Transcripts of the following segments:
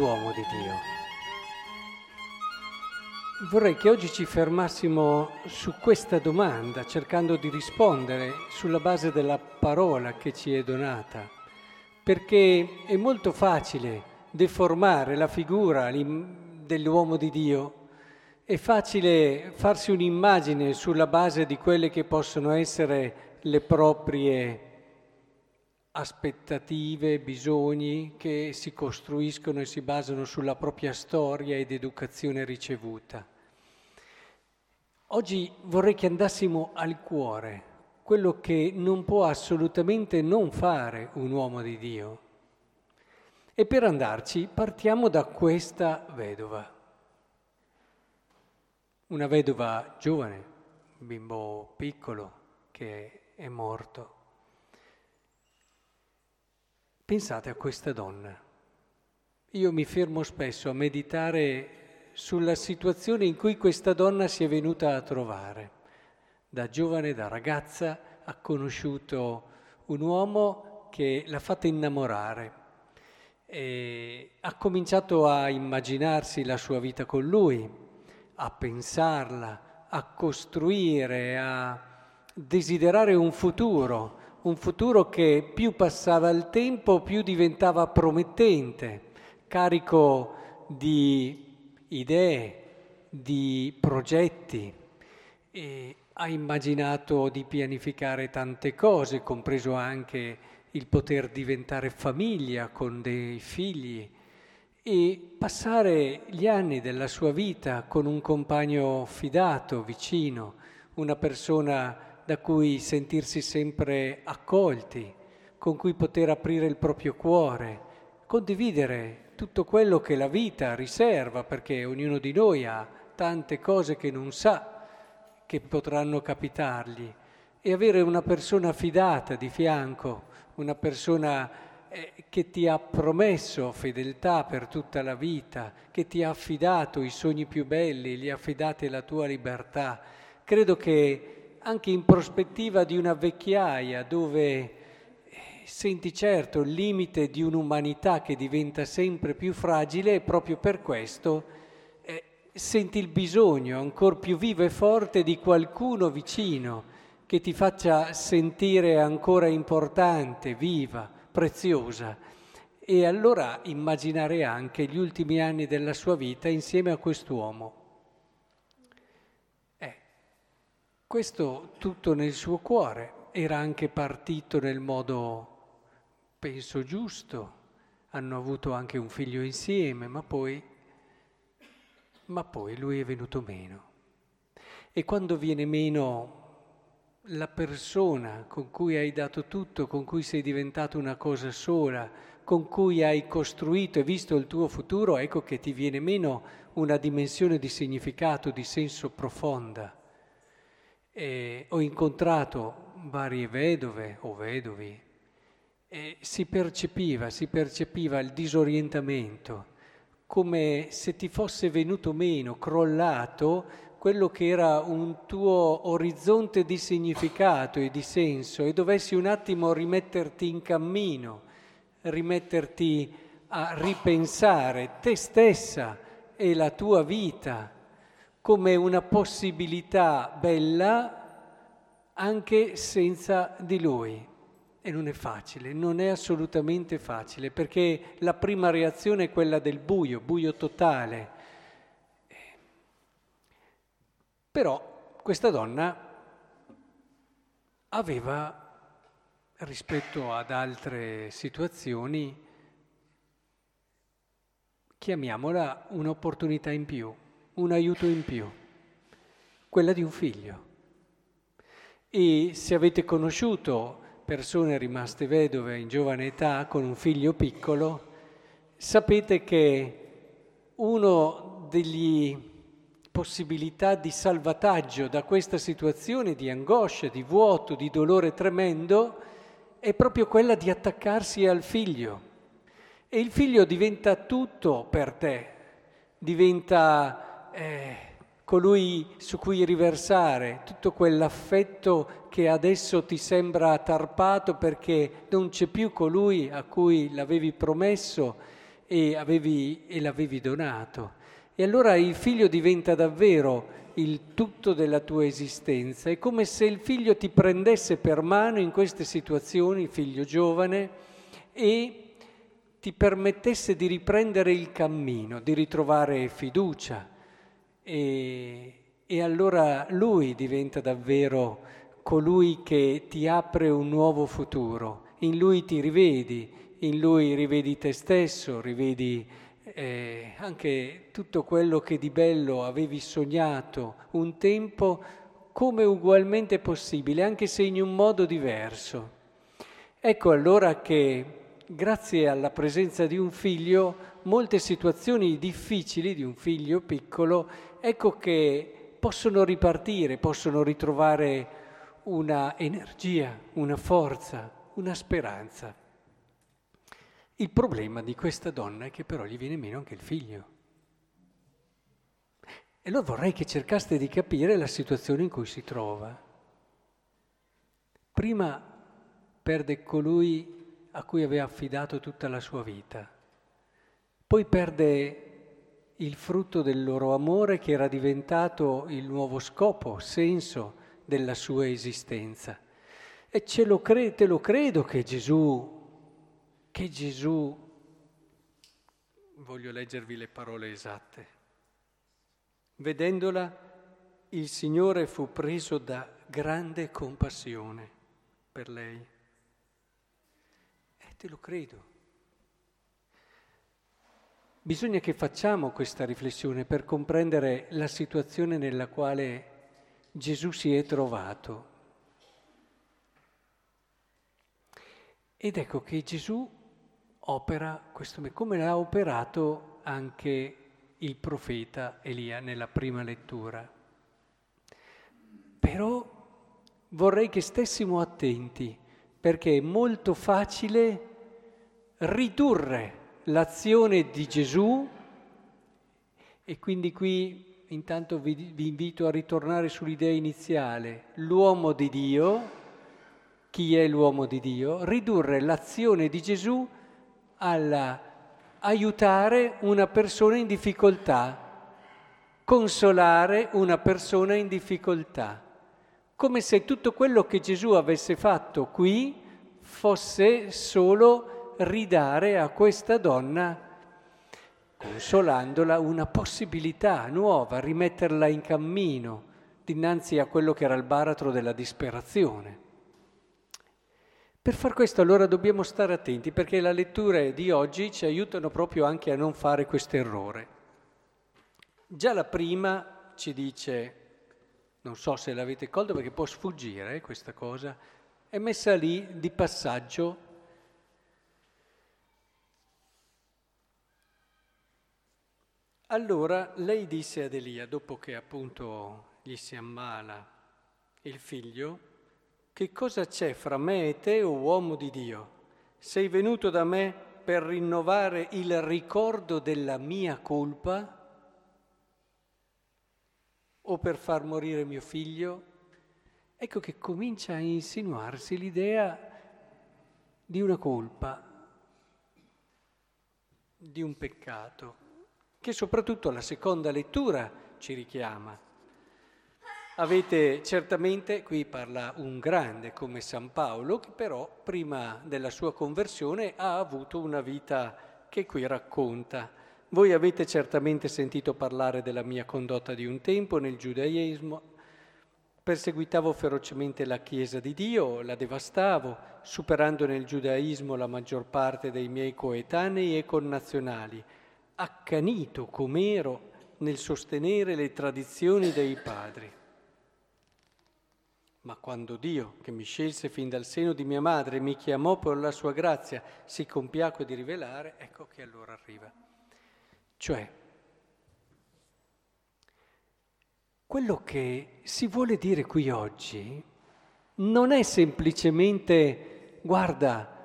l'uomo di Dio? Vorrei che oggi ci fermassimo su questa domanda, cercando di rispondere sulla base della parola che ci è donata, perché è molto facile deformare la figura dell'uomo di Dio, è facile farsi un'immagine sulla base di quelle che possono essere le proprie aspettative, bisogni che si costruiscono e si basano sulla propria storia ed educazione ricevuta. Oggi vorrei che andassimo al cuore, quello che non può assolutamente non fare un uomo di Dio. E per andarci partiamo da questa vedova. Una vedova giovane, un bimbo piccolo che è morto. Pensate a questa donna. Io mi fermo spesso a meditare sulla situazione in cui questa donna si è venuta a trovare. Da giovane, da ragazza, ha conosciuto un uomo che l'ha fatta innamorare. E ha cominciato a immaginarsi la sua vita con lui, a pensarla, a costruire, a desiderare un futuro un futuro che più passava il tempo più diventava promettente, carico di idee, di progetti. E ha immaginato di pianificare tante cose, compreso anche il poter diventare famiglia con dei figli e passare gli anni della sua vita con un compagno fidato, vicino, una persona da cui sentirsi sempre accolti, con cui poter aprire il proprio cuore, condividere tutto quello che la vita riserva, perché ognuno di noi ha tante cose che non sa che potranno capitargli, e avere una persona fidata di fianco, una persona eh, che ti ha promesso fedeltà per tutta la vita, che ti ha affidato i sogni più belli, gli ha affidati la tua libertà. Credo che anche in prospettiva di una vecchiaia dove eh, senti certo il limite di un'umanità che diventa sempre più fragile e proprio per questo eh, senti il bisogno ancora più vivo e forte di qualcuno vicino che ti faccia sentire ancora importante, viva, preziosa. E allora immaginare anche gli ultimi anni della sua vita insieme a quest'uomo. Questo tutto nel suo cuore, era anche partito nel modo, penso, giusto, hanno avuto anche un figlio insieme, ma poi, ma poi lui è venuto meno. E quando viene meno la persona con cui hai dato tutto, con cui sei diventato una cosa sola, con cui hai costruito e visto il tuo futuro, ecco che ti viene meno una dimensione di significato, di senso profonda. E ho incontrato varie vedove o vedovi e si percepiva, si percepiva il disorientamento, come se ti fosse venuto meno, crollato quello che era un tuo orizzonte di significato e di senso e dovessi un attimo rimetterti in cammino, rimetterti a ripensare te stessa e la tua vita come una possibilità bella anche senza di lui. E non è facile, non è assolutamente facile, perché la prima reazione è quella del buio, buio totale. Però questa donna aveva, rispetto ad altre situazioni, chiamiamola un'opportunità in più un aiuto in più, quella di un figlio. E se avete conosciuto persone rimaste vedove in giovane età con un figlio piccolo, sapete che uno degli possibilità di salvataggio da questa situazione di angoscia, di vuoto, di dolore tremendo, è proprio quella di attaccarsi al figlio. E il figlio diventa tutto per te, diventa eh, colui su cui riversare tutto quell'affetto che adesso ti sembra tarpato perché non c'è più colui a cui l'avevi promesso e, avevi, e l'avevi donato. E allora il figlio diventa davvero il tutto della tua esistenza. È come se il figlio ti prendesse per mano in queste situazioni, figlio giovane, e ti permettesse di riprendere il cammino, di ritrovare fiducia. E, e allora lui diventa davvero colui che ti apre un nuovo futuro. In lui ti rivedi, in lui rivedi te stesso, rivedi eh, anche tutto quello che di bello avevi sognato un tempo come ugualmente possibile, anche se in un modo diverso. Ecco allora che grazie alla presenza di un figlio, molte situazioni difficili di un figlio piccolo, ecco che possono ripartire, possono ritrovare una energia, una forza, una speranza. Il problema di questa donna è che però gli viene meno anche il figlio. E allora vorrei che cercaste di capire la situazione in cui si trova. Prima perde colui a cui aveva affidato tutta la sua vita, poi perde il frutto del loro amore che era diventato il nuovo scopo, senso della sua esistenza. E ce lo cre- te lo credo che Gesù che Gesù, voglio leggervi le parole esatte, vedendola il Signore fu preso da grande compassione per lei. E te lo credo. Bisogna che facciamo questa riflessione per comprendere la situazione nella quale Gesù si è trovato. Ed ecco che Gesù opera questo, come l'ha operato anche il profeta Elia nella prima lettura. Però vorrei che stessimo attenti perché è molto facile ridurre l'azione di Gesù. E quindi qui intanto vi, vi invito a ritornare sull'idea iniziale, l'uomo di Dio, chi è l'uomo di Dio, ridurre l'azione di Gesù all'aiutare una persona in difficoltà, consolare una persona in difficoltà, come se tutto quello che Gesù avesse fatto qui fosse solo ridare a questa donna, consolandola, una possibilità nuova, rimetterla in cammino dinanzi a quello che era il baratro della disperazione. Per far questo allora dobbiamo stare attenti perché le letture di oggi ci aiutano proprio anche a non fare questo errore. Già la prima ci dice, non so se l'avete colto perché può sfuggire eh, questa cosa, è messa lì di passaggio. Allora lei disse ad Elia, dopo che appunto gli si ammala il figlio, che cosa c'è fra me e te, o uomo di Dio? Sei venuto da me per rinnovare il ricordo della mia colpa o per far morire mio figlio? Ecco che comincia a insinuarsi l'idea di una colpa, di un peccato, che soprattutto la seconda lettura ci richiama. Avete certamente, qui parla un grande come San Paolo, che però prima della sua conversione ha avuto una vita che qui racconta. Voi avete certamente sentito parlare della mia condotta di un tempo nel giudaismo. Perseguitavo ferocemente la Chiesa di Dio, la devastavo, superando nel giudaismo la maggior parte dei miei coetanei e connazionali, accanito com'ero nel sostenere le tradizioni dei padri. Ma quando Dio, che mi scelse fin dal seno di mia madre, mi chiamò per la sua grazia, si compiacque di rivelare, ecco che allora arriva. Cioè, quello che si vuole dire qui oggi non è semplicemente, guarda,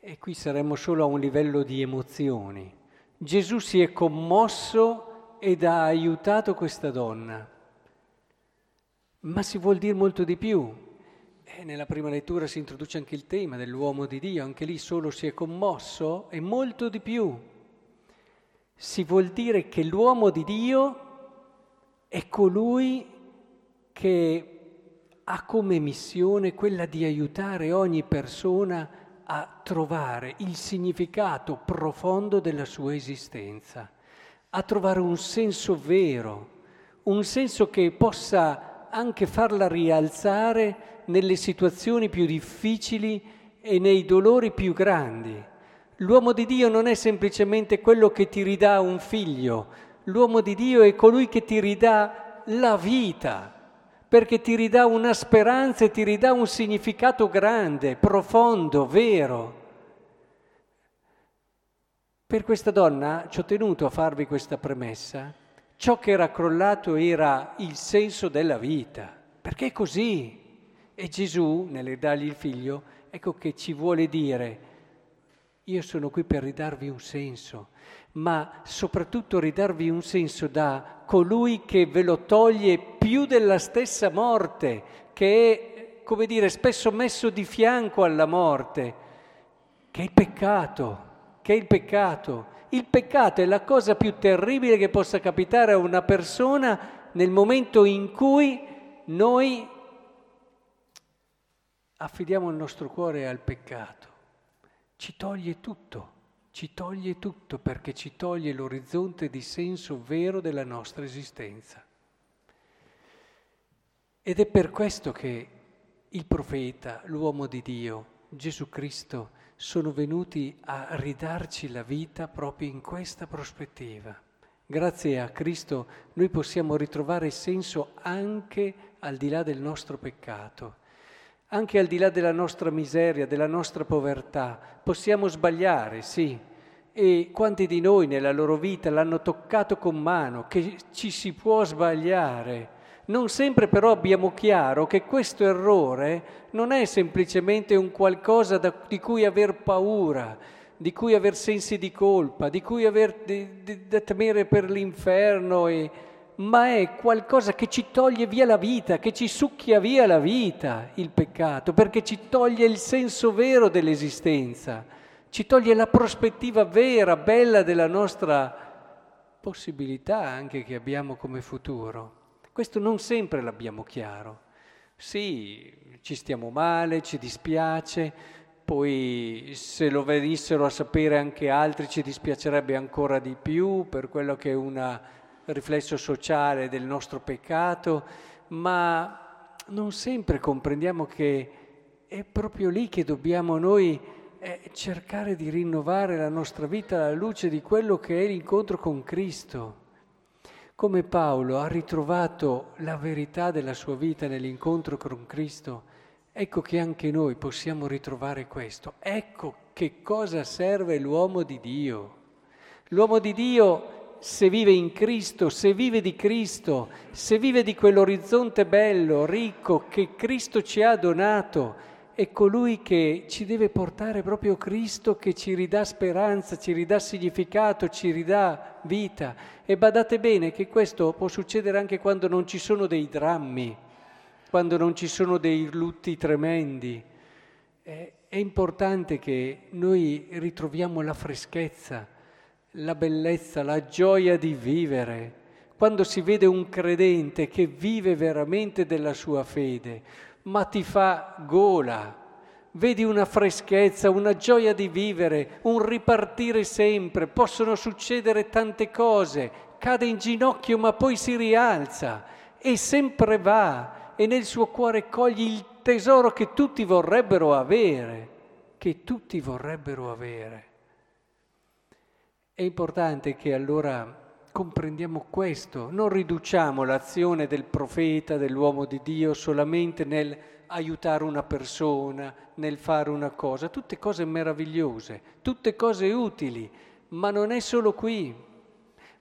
e qui saremmo solo a un livello di emozioni. Gesù si è commosso ed ha aiutato questa donna. Ma si vuol dire molto di più. E nella prima lettura si introduce anche il tema dell'uomo di Dio, anche lì solo si è commosso, e molto di più. si vuol dire che l'uomo di Dio è colui che ha come missione quella di aiutare ogni persona a trovare il significato profondo della sua esistenza, a trovare un senso vero, un senso che possa anche farla rialzare nelle situazioni più difficili e nei dolori più grandi. L'uomo di Dio non è semplicemente quello che ti ridà un figlio, l'uomo di Dio è colui che ti ridà la vita, perché ti ridà una speranza e ti ridà un significato grande, profondo, vero. Per questa donna ci ho tenuto a farvi questa premessa. Ciò che era crollato era il senso della vita, perché è così. E Gesù, nelle dargli il figlio, ecco che ci vuole dire, io sono qui per ridarvi un senso, ma soprattutto ridarvi un senso da colui che ve lo toglie più della stessa morte, che è, come dire, spesso messo di fianco alla morte, che è il peccato, che è il peccato. Il peccato è la cosa più terribile che possa capitare a una persona nel momento in cui noi affidiamo il nostro cuore al peccato ci toglie tutto, ci toglie tutto perché ci toglie l'orizzonte di senso vero della nostra esistenza. Ed è per questo che il profeta, l'uomo di Dio, Gesù Cristo, sono venuti a ridarci la vita proprio in questa prospettiva. Grazie a Cristo noi possiamo ritrovare senso anche al di là del nostro peccato anche al di là della nostra miseria, della nostra povertà. Possiamo sbagliare, sì, e quanti di noi nella loro vita l'hanno toccato con mano, che ci si può sbagliare. Non sempre però abbiamo chiaro che questo errore non è semplicemente un qualcosa da, di cui aver paura, di cui aver sensi di colpa, di cui aver da temere per l'inferno e, ma è qualcosa che ci toglie via la vita, che ci succhia via la vita, il peccato, perché ci toglie il senso vero dell'esistenza, ci toglie la prospettiva vera, bella della nostra possibilità anche che abbiamo come futuro. Questo non sempre l'abbiamo chiaro. Sì, ci stiamo male, ci dispiace, poi se lo venissero a sapere anche altri ci dispiacerebbe ancora di più per quello che è una riflesso sociale del nostro peccato, ma non sempre comprendiamo che è proprio lì che dobbiamo noi eh, cercare di rinnovare la nostra vita alla luce di quello che è l'incontro con Cristo. Come Paolo ha ritrovato la verità della sua vita nell'incontro con Cristo, ecco che anche noi possiamo ritrovare questo. Ecco che cosa serve l'uomo di Dio. L'uomo di Dio se vive in Cristo, se vive di Cristo, se vive di quell'orizzonte bello, ricco che Cristo ci ha donato, è colui che ci deve portare proprio Cristo che ci ridà speranza, ci ridà significato, ci ridà vita. E badate bene che questo può succedere anche quando non ci sono dei drammi, quando non ci sono dei lutti tremendi. È importante che noi ritroviamo la freschezza la bellezza, la gioia di vivere. Quando si vede un credente che vive veramente della sua fede, ma ti fa gola, vedi una freschezza, una gioia di vivere, un ripartire sempre, possono succedere tante cose, cade in ginocchio ma poi si rialza e sempre va e nel suo cuore coglie il tesoro che tutti vorrebbero avere, che tutti vorrebbero avere. È importante che allora comprendiamo questo, non riduciamo l'azione del profeta, dell'uomo di Dio solamente nel aiutare una persona, nel fare una cosa, tutte cose meravigliose, tutte cose utili, ma non è solo qui.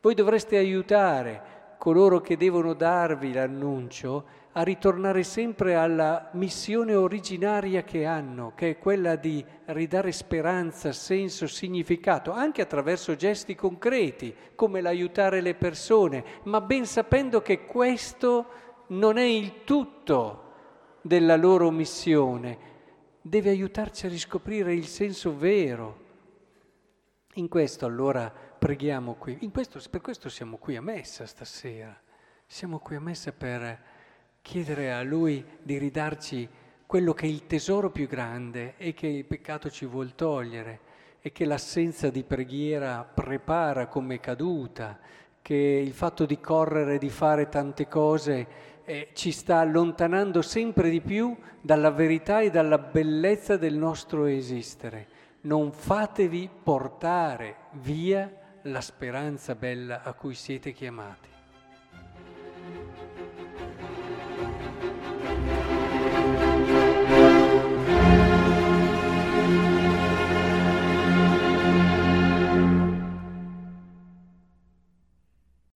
Voi dovreste aiutare coloro che devono darvi l'annuncio a ritornare sempre alla missione originaria che hanno, che è quella di ridare speranza, senso, significato, anche attraverso gesti concreti, come l'aiutare le persone, ma ben sapendo che questo non è il tutto della loro missione, deve aiutarci a riscoprire il senso vero. In questo allora preghiamo qui. Questo, per questo siamo qui a messa stasera. Siamo qui a messa per chiedere a Lui di ridarci quello che è il tesoro più grande e che il peccato ci vuol togliere e che l'assenza di preghiera prepara come caduta, che il fatto di correre, di fare tante cose eh, ci sta allontanando sempre di più dalla verità e dalla bellezza del nostro esistere. Non fatevi portare via la speranza bella a cui siete chiamati.